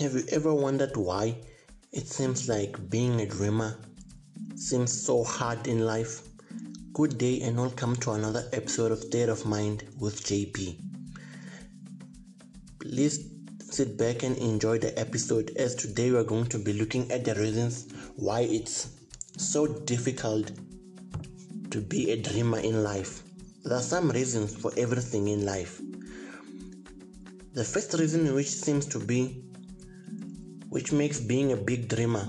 Have you ever wondered why it seems like being a dreamer seems so hard in life? Good day, and welcome to another episode of State of Mind with JP. Please sit back and enjoy the episode as today we are going to be looking at the reasons why it's so difficult to be a dreamer in life. There are some reasons for everything in life. The first reason, which seems to be which makes being a big dreamer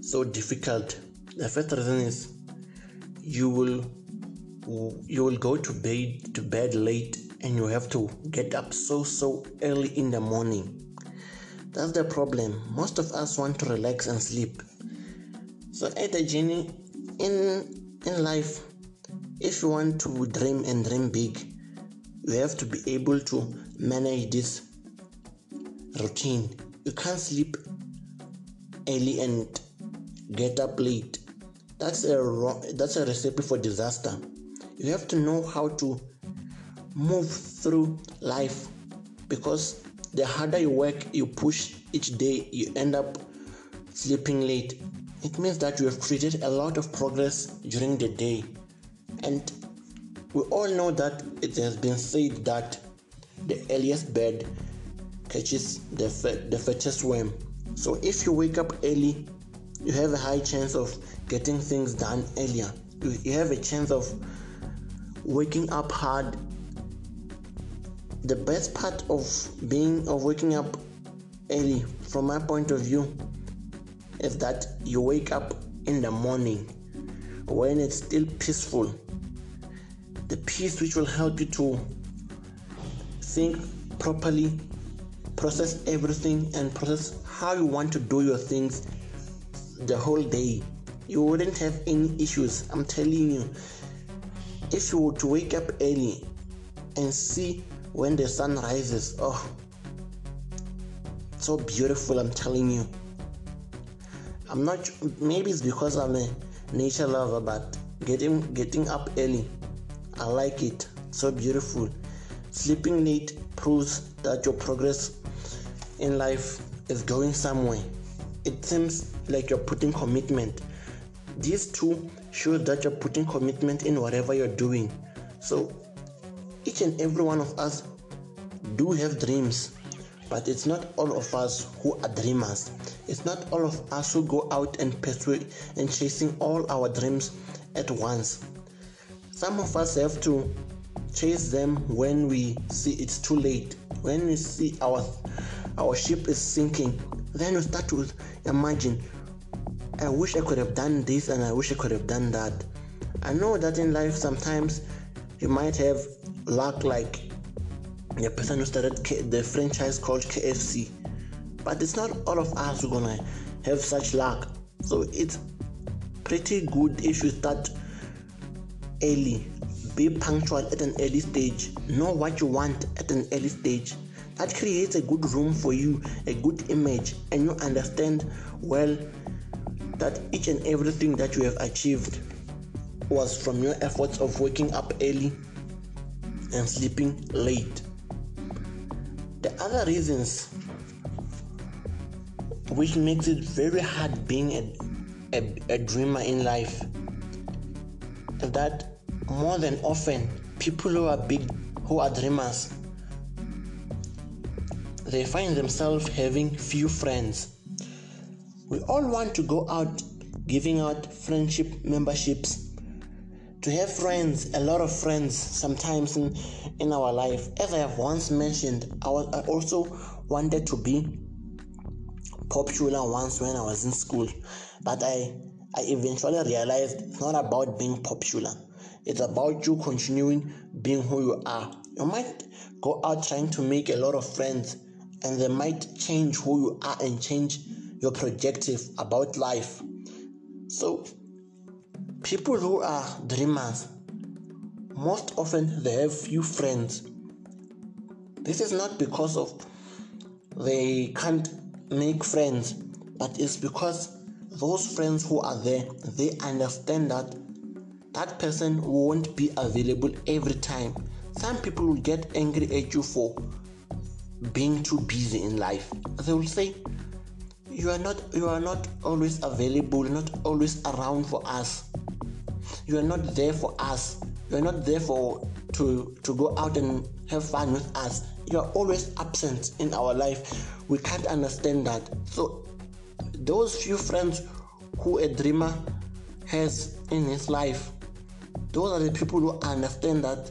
so difficult. The first reason is you will you will go to bed to bed late and you have to get up so so early in the morning. That's the problem. Most of us want to relax and sleep. So at the journey in in life, if you want to dream and dream big, you have to be able to manage this routine. You can't sleep early and get up late. That's a wrong, that's a recipe for disaster. You have to know how to move through life because the harder you work, you push each day, you end up sleeping late. It means that you have created a lot of progress during the day. And we all know that it has been said that the earliest bird catches the, the fattest worm. So if you wake up early, you have a high chance of getting things done earlier. You have a chance of waking up hard. The best part of being of waking up early, from my point of view, is that you wake up in the morning when it's still peaceful. The peace which will help you to think properly process everything and process how you want to do your things the whole day. You wouldn't have any issues. I'm telling you. If you were to wake up early and see when the sun rises, oh, so beautiful. I'm telling you. I'm not. Maybe it's because I'm a nature lover, but getting getting up early, I like it. So beautiful. Sleeping late proves that your progress in life is going somewhere. It seems like you're putting commitment. These two show that you're putting commitment in whatever you're doing. So each and every one of us do have dreams, but it's not all of us who are dreamers. It's not all of us who go out and pursue and chasing all our dreams at once. Some of us have to chase them when we see it's too late, when we see our our ship is sinking, then you start to imagine, I wish I could have done this and I wish I could have done that. I know that in life sometimes you might have luck like the person who started the franchise called KFC, but it's not all of us who gonna have such luck. So it's pretty good if you start early, be punctual at an early stage, know what you want at an early stage that creates a good room for you, a good image, and you understand well that each and everything that you have achieved was from your efforts of waking up early and sleeping late. The other reasons which makes it very hard being a, a, a dreamer in life that more than often people who are big who are dreamers they find themselves having few friends. We all want to go out giving out friendship memberships to have friends, a lot of friends sometimes in, in our life. As I have once mentioned, I, was, I also wanted to be popular once when I was in school, but I, I eventually realized it's not about being popular. It's about you continuing being who you are. You might go out trying to make a lot of friends, and they might change who you are and change your projective about life. So, people who are dreamers, most often they have few friends. This is not because of they can't make friends, but it's because those friends who are there, they understand that that person won't be available every time. Some people will get angry at you for being too busy in life. They will say, you are not you are not always available, not always around for us. You are not there for us. You are not there for to to go out and have fun with us. You are always absent in our life. We can't understand that. So those few friends who a dreamer has in his life, those are the people who understand that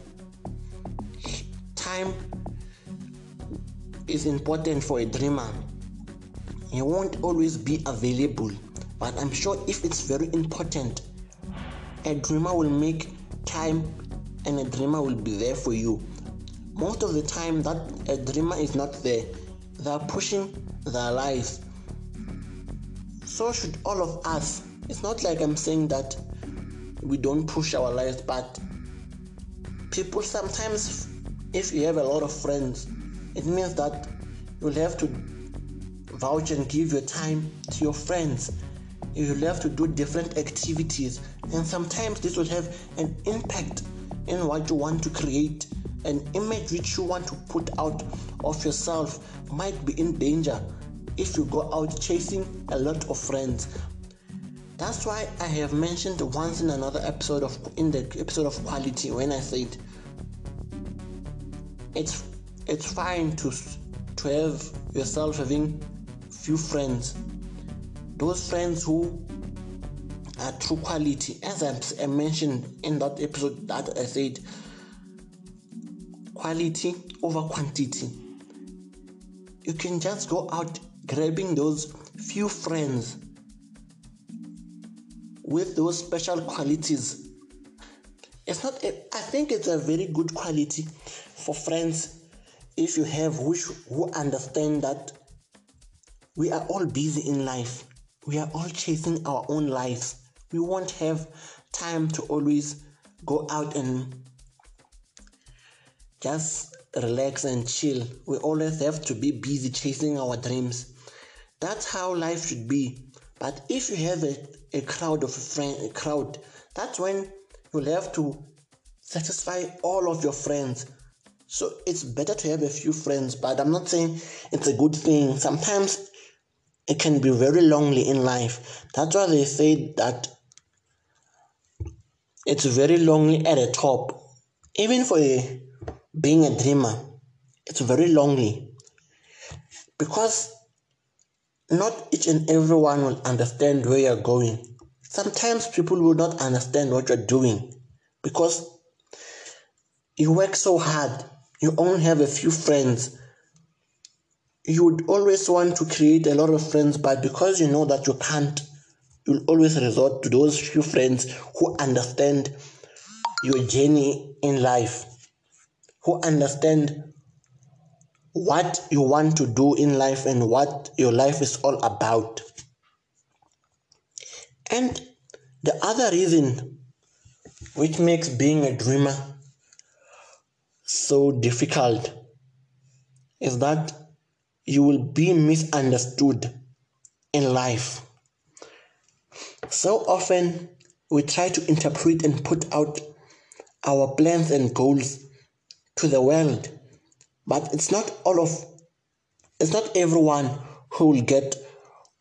time is important for a dreamer. He won't always be available, but I'm sure if it's very important, a dreamer will make time and a dreamer will be there for you. Most of the time, that a dreamer is not there, they are pushing their lives. So should all of us. It's not like I'm saying that we don't push our lives, but people sometimes, if you have a lot of friends, it means that you'll have to vouch and give your time to your friends. You'll have to do different activities, and sometimes this will have an impact in what you want to create. An image which you want to put out of yourself might be in danger if you go out chasing a lot of friends. That's why I have mentioned once in another episode of in the episode of quality when I said it's it's fine to to have yourself having few friends. Those friends who are true quality. As I, I mentioned in that episode that I said quality over quantity. You can just go out grabbing those few friends with those special qualities. It's not a, i think it's a very good quality for friends if you have which who understand that we are all busy in life. We are all chasing our own lives. We won't have time to always go out and just relax and chill. We always have to be busy chasing our dreams. That's how life should be. But if you have a, a crowd of friends a crowd that's when you'll have to satisfy all of your friends so it's better to have a few friends, but I'm not saying it's a good thing. Sometimes it can be very lonely in life. That's why they say that it's very lonely at the top. Even for a, being a dreamer, it's very lonely. Because not each and everyone will understand where you're going. Sometimes people will not understand what you're doing because you work so hard you only have a few friends. You would always want to create a lot of friends but because you know that you can't you'll always resort to those few friends who understand your journey in life who understand what you want to do in life and what your life is all about. And the other reason which makes being a dreamer so difficult is that you will be misunderstood in life. So often we try to interpret and put out our plans and goals to the world, but it's not all of it's not everyone who will get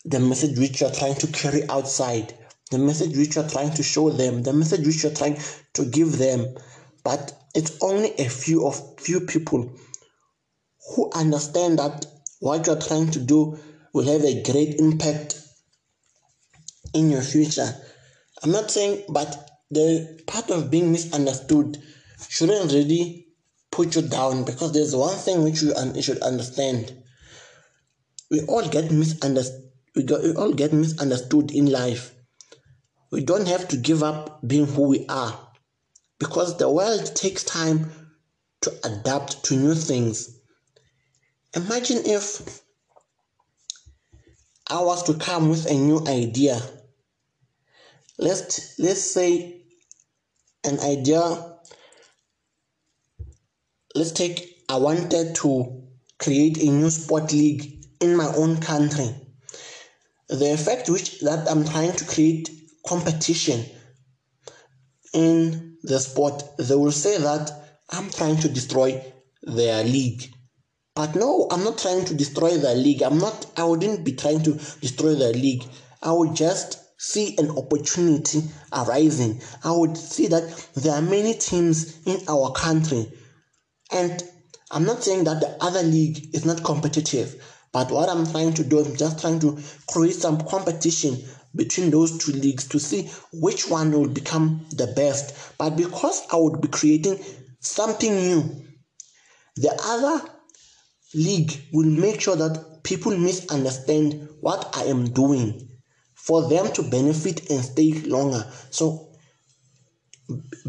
the message which you're trying to carry outside, the message which you're trying to show them, the message which you're trying to give them. But it's only a few of few people who understand that what you're trying to do will have a great impact in your future. I'm not saying, but the part of being misunderstood shouldn't really put you down because there's one thing which you, you should understand. We all get misunderstood. We, we all get misunderstood in life. We don't have to give up being who we are because the world takes time to adapt to new things. Imagine if I was to come with a new idea. Let's let's say an idea. Let's take I wanted to create a new sport league in my own country. The effect which that I'm trying to create competition in the sport, they will say that I'm trying to destroy their league. But no, I'm not trying to destroy the league. I'm not, I wouldn't be trying to destroy the league. I would just see an opportunity arising. I would see that there are many teams in our country. And I'm not saying that the other league is not competitive, but what I'm trying to do, I'm just trying to create some competition between those two leagues to see which one will become the best. But because I would be creating something new, the other league will make sure that people misunderstand what I am doing for them to benefit and stay longer. So,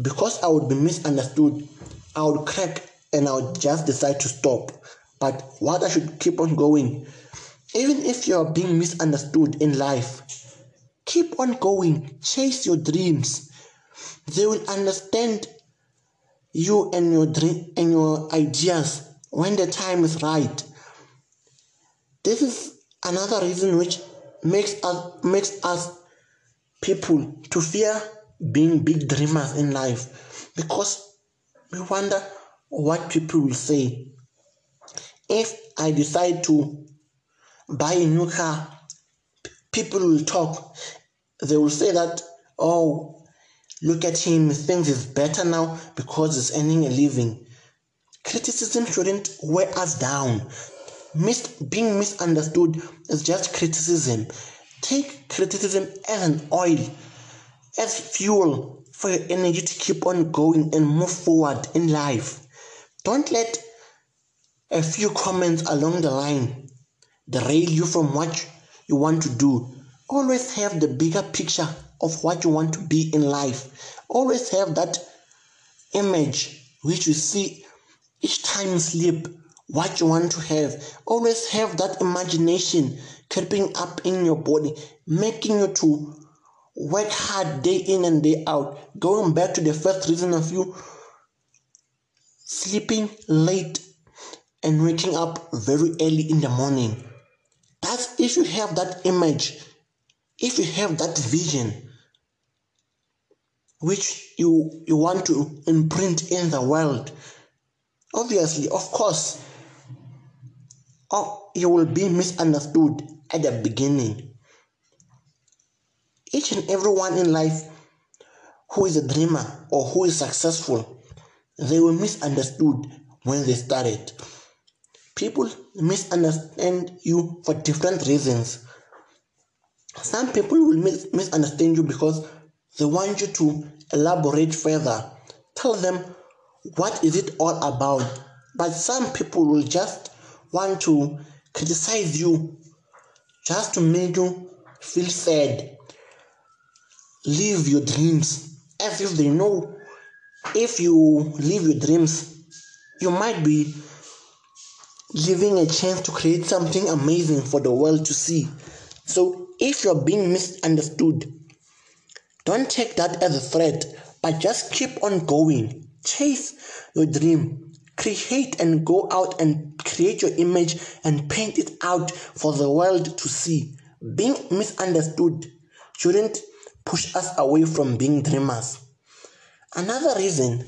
because I would be misunderstood, I would crack and I would just decide to stop. But what I should keep on going, even if you are being misunderstood in life, keep on going, chase your dreams. They will understand you and your dream and your ideas when the time is right. This is another reason which makes us makes us people to fear being big dreamers in life because we wonder what people will say if I decide to buy a new car people will talk they will say that oh look at him things is better now because he's earning a living. Criticism shouldn't wear us down. Mis- being misunderstood is just criticism. Take criticism as an oil as fuel for your energy to keep on going and move forward in life. Don't let a few comments along the line derail you from what you want to do. Always have the bigger picture of what you want to be in life. Always have that image which you see each time you sleep, what you want to have. Always have that imagination creeping up in your body, making you to work hard day in and day out. Going back to the first reason of you sleeping late and waking up very early in the morning. That's if you have that image, if you have that vision, which you you want to imprint in the world. Obviously, of course, oh, you will be misunderstood at the beginning. Each and everyone in life who is a dreamer or who is successful they were misunderstood when they started. People misunderstand you for different reasons. Some people will mis- misunderstand you because they want you to elaborate further. Tell them what is it all about. But some people will just want to criticize you just to make you feel sad. Live your dreams as if they know if you live your dreams, you might be giving a chance to create something amazing for the world to see. So if you're being misunderstood, don't take that as a threat, but just keep on going. Chase your dream. Create and go out and create your image and paint it out for the world to see. Being misunderstood shouldn't push us away from being dreamers. Another reason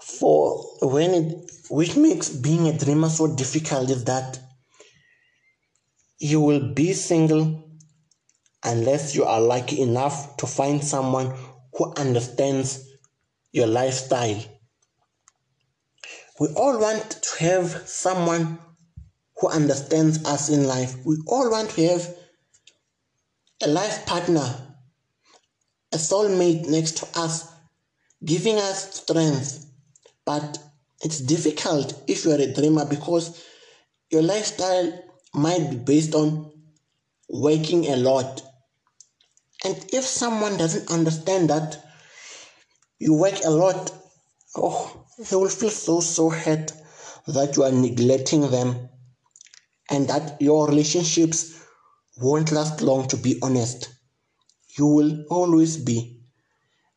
for when it which makes being a dreamer so difficult is that you will be single unless you are lucky enough to find someone who understands your lifestyle. We all want to have someone who understands us in life. We all want to have a life partner a soulmate next to us, giving us strength. But it's difficult if you're a dreamer because your lifestyle might be based on working a lot. And if someone doesn't understand that you work a lot, oh, they will feel so, so hurt that you are neglecting them and that your relationships won't last long, to be honest you will always be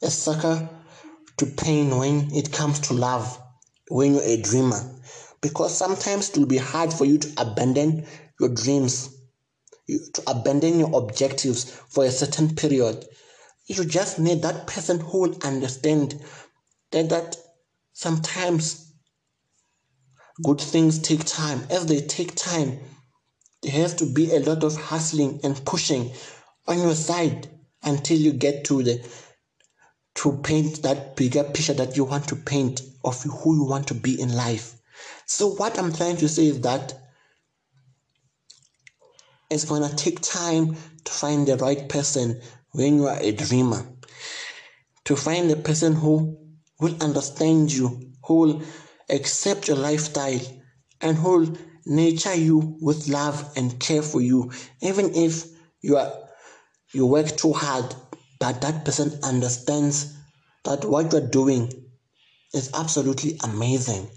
a sucker to pain when it comes to love, when you're a dreamer. Because sometimes it will be hard for you to abandon your dreams, to abandon your objectives for a certain period. You just need that person who will understand that, that sometimes good things take time. As they take time, there has to be a lot of hustling and pushing on your side until you get to the to paint that bigger picture that you want to paint of who you want to be in life. So what I'm trying to say is that it's gonna take time to find the right person when you are a dreamer. To find the person who will understand you, who will accept your lifestyle, and who will nurture you with love and care for you, even if you are you work too hard, but that person understands that what you're doing is absolutely amazing.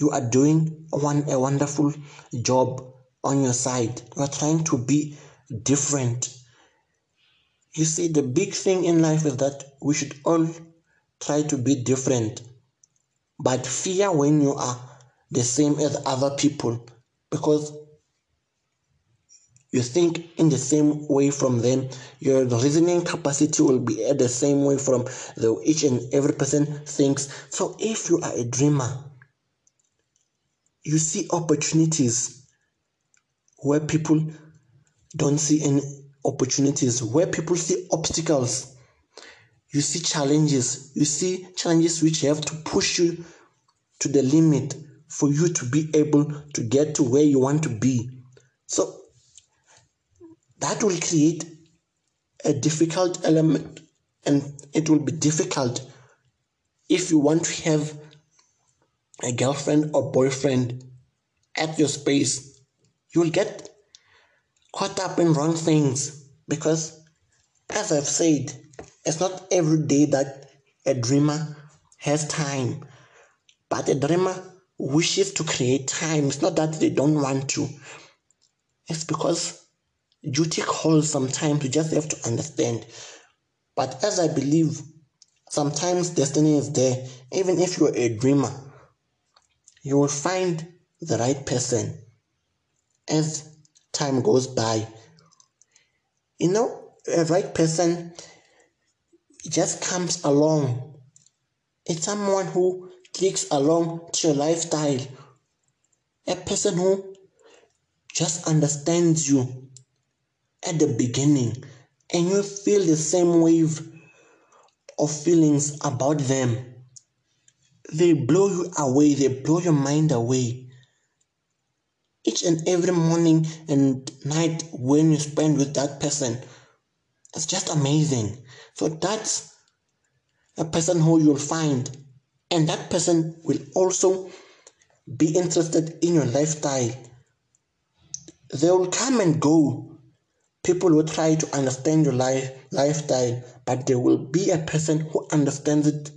You are doing one a wonderful job on your side. You are trying to be different. You see, the big thing in life is that we should all try to be different. But fear when you are the same as other people because you think in the same way from them your reasoning capacity will be at the same way from the each and every person thinks so if you are a dreamer you see opportunities where people don't see any opportunities where people see obstacles. You see challenges. You see challenges which have to push you to the limit for you to be able to get to where you want to be. So that will create a difficult element and it will be difficult if you want to have a girlfriend or boyfriend at your space you will get caught up in wrong things because as i've said it's not every day that a dreamer has time but a dreamer wishes to create time it's not that they don't want to it's because duty calls sometimes you just have to understand. But as I believe, sometimes destiny is there. Even if you're a dreamer, you will find the right person as time goes by. You know, a right person just comes along. It's someone who clicks along to your lifestyle. A person who just understands you at the beginning and you feel the same wave of feelings about them, they blow you away, they blow your mind away. Each and every morning and night when you spend with that person, it's just amazing. So that's a person who you'll find, and that person will also be interested in your lifestyle. They will come and go People will try to understand your life lifestyle, but there will be a person who understands it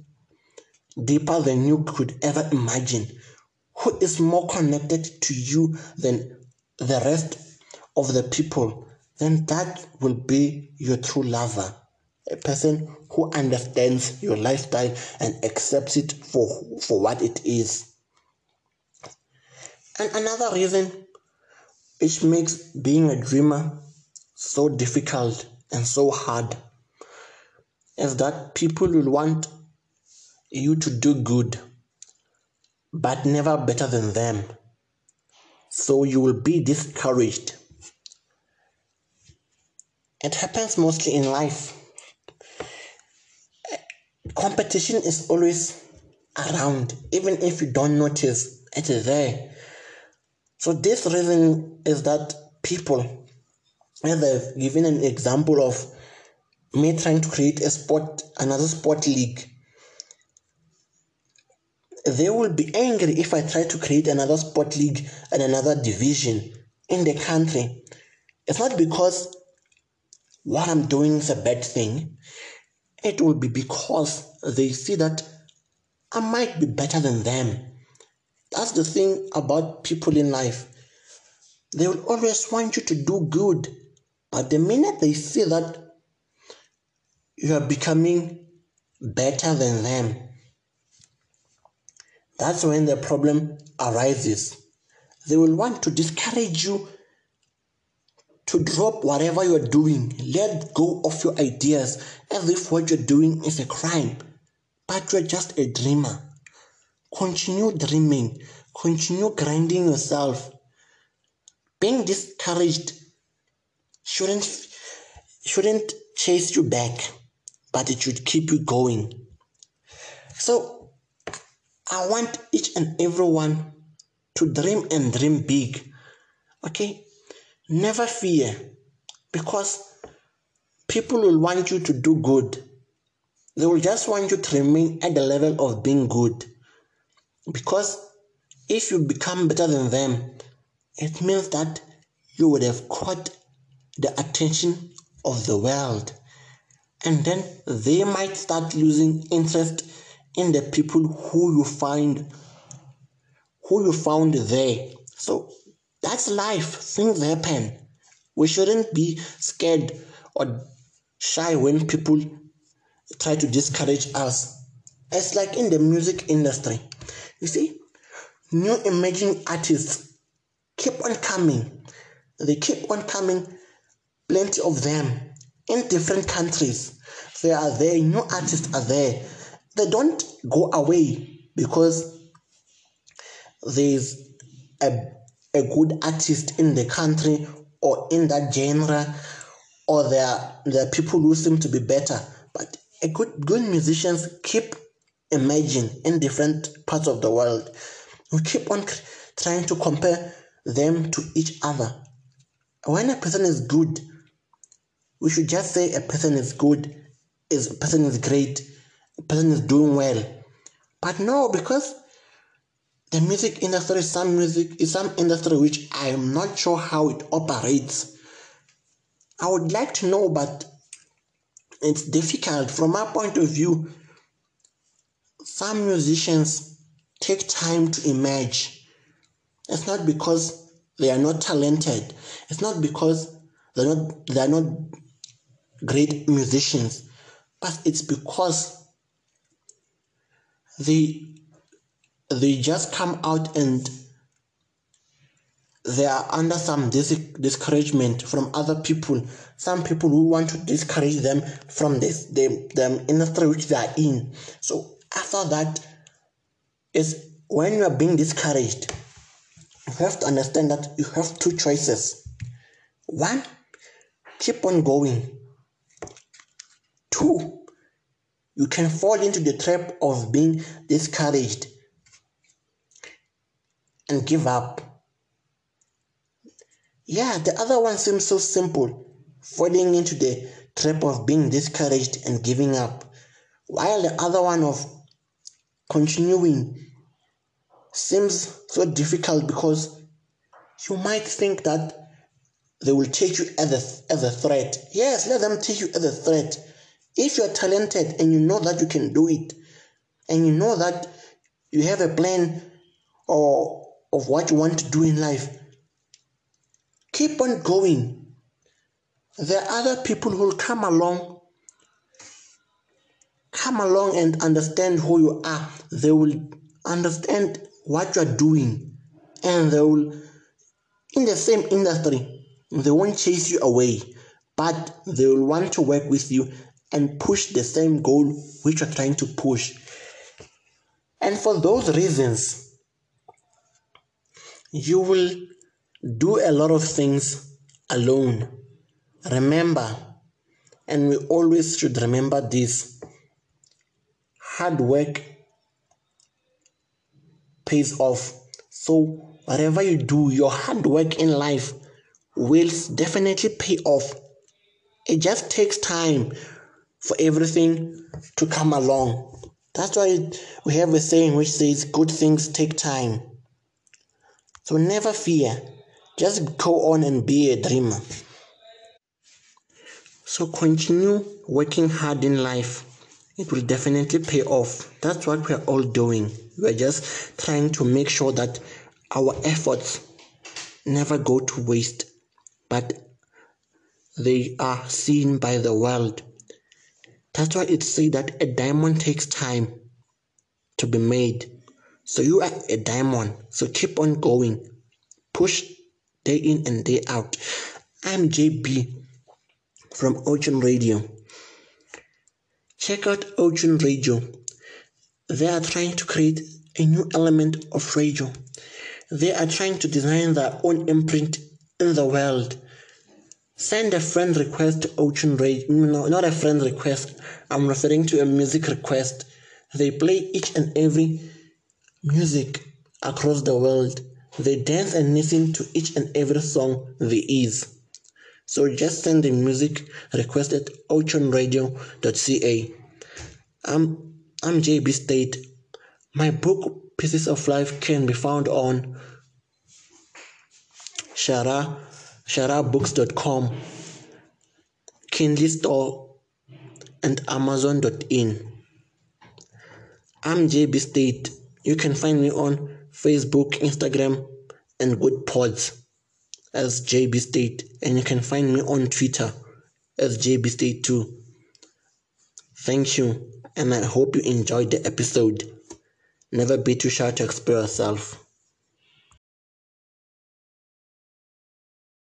deeper than you could ever imagine, who is more connected to you than the rest of the people, then that will be your true lover. A person who understands your lifestyle and accepts it for, for what it is. And another reason which makes being a dreamer so difficult and so hard is that people will want you to do good, but never better than them. So you will be discouraged. It happens mostly in life. Competition is always around, even if you don't notice it is there. So, this reason is that people as I've given an example of me trying to create a sport, another sport league. They will be angry if I try to create another sport league and another division in the country. It's not because what I'm doing is a bad thing. It will be because they see that I might be better than them. That's the thing about people in life. They will always want you to do good but the minute they see that you are becoming better than them, that's when the problem arises. They will want to discourage you to drop whatever you're doing. Let go of your ideas as if what you're doing is a crime. But you're just a dreamer. continue dreaming, continue grinding yourself. Being discouraged shouldn't shouldn't chase you back, but it should keep you going. So I want each and everyone to dream and dream big. Okay? Never fear because people will want you to do good. They will just want you to remain at the level of being good. Because if you become better than them, it means that you would have caught the attention of the world. And then they might start losing interest in the people who you find who you found there. So that's life. Things happen. We shouldn't be scared or shy when people try to discourage us. It's like in the music industry. You see, new emerging artists keep on coming. They keep on coming, plenty of them in different countries. They are there, new artists are there. They don't go away because there's a, a good artist in the country or in that genre or there are, there are people who seem to be better. But a good good musicians keep emerging in different parts of the world. We keep on trying to compare them to each other. When a person is good, we should just say a person is good, is a person is great, person is doing well. But no, because the music industry is some music is some industry which I am not sure how it operates. I would like to know, but it's difficult from my point of view. Some musicians take time to emerge. It's not because they are not talented. It's not because they're not they're not great musicians, but it's because they they just come out and they are under some dis- discouragement from other people. Some people who want to discourage them from this the, the industry which they are in. So after that is when you are being discouraged, you have to understand that you have two choices. One, keep on going. Two, you can fall into the trap of being discouraged and give up. Yeah, the other one seems so simple, falling into the trap of being discouraged and giving up, while the other one of continuing seems so difficult because you might think that they will take you as a, as a threat. Yes, let them take you as a threat. If you're talented and you know that you can do it, and you know that you have a plan or of what you want to do in life, keep on going. There are other people who will come along, come along and understand who you are. They will understand what you are doing, and they will, in the same industry, they won't chase you away, but they will want to work with you and push the same goal which you're trying to push. And for those reasons, you will do a lot of things alone. Remember, and we always should remember this hard work pays off. So, whatever you do, your hard work in life will definitely pay off. It just takes time for everything to come along. That's why we have a saying which says, Good things take time. So never fear. Just go on and be a dreamer. So continue working hard in life. It will definitely pay off. That's what we're all doing. We're just trying to make sure that our efforts never go to waste, but they are seen by the world. That's why it says that a diamond takes time to be made. So you are a diamond. So keep on going. Push day in and day out. I'm JB from Ocean Radio. Check out Ocean Radio. They are trying to create a new element of radio. They are trying to design their own imprint in the world. Send a friend request to Ocean Radio. Mm, no, not a friend request. I'm referring to a music request. They play each and every music across the world. They dance and listen to each and every song there is. So just send the music request at oceanradio.ca. I'm, I'm JB State. My book Pieces of Life can be found on Shara, sharabooks.com, Kindle Store, and Amazon.in. I'm JB State. You can find me on Facebook, Instagram, and Goodpods as JB State, and you can find me on Twitter as JB State too. Thank you, and I hope you enjoyed the episode. Never be too shy to express yourself.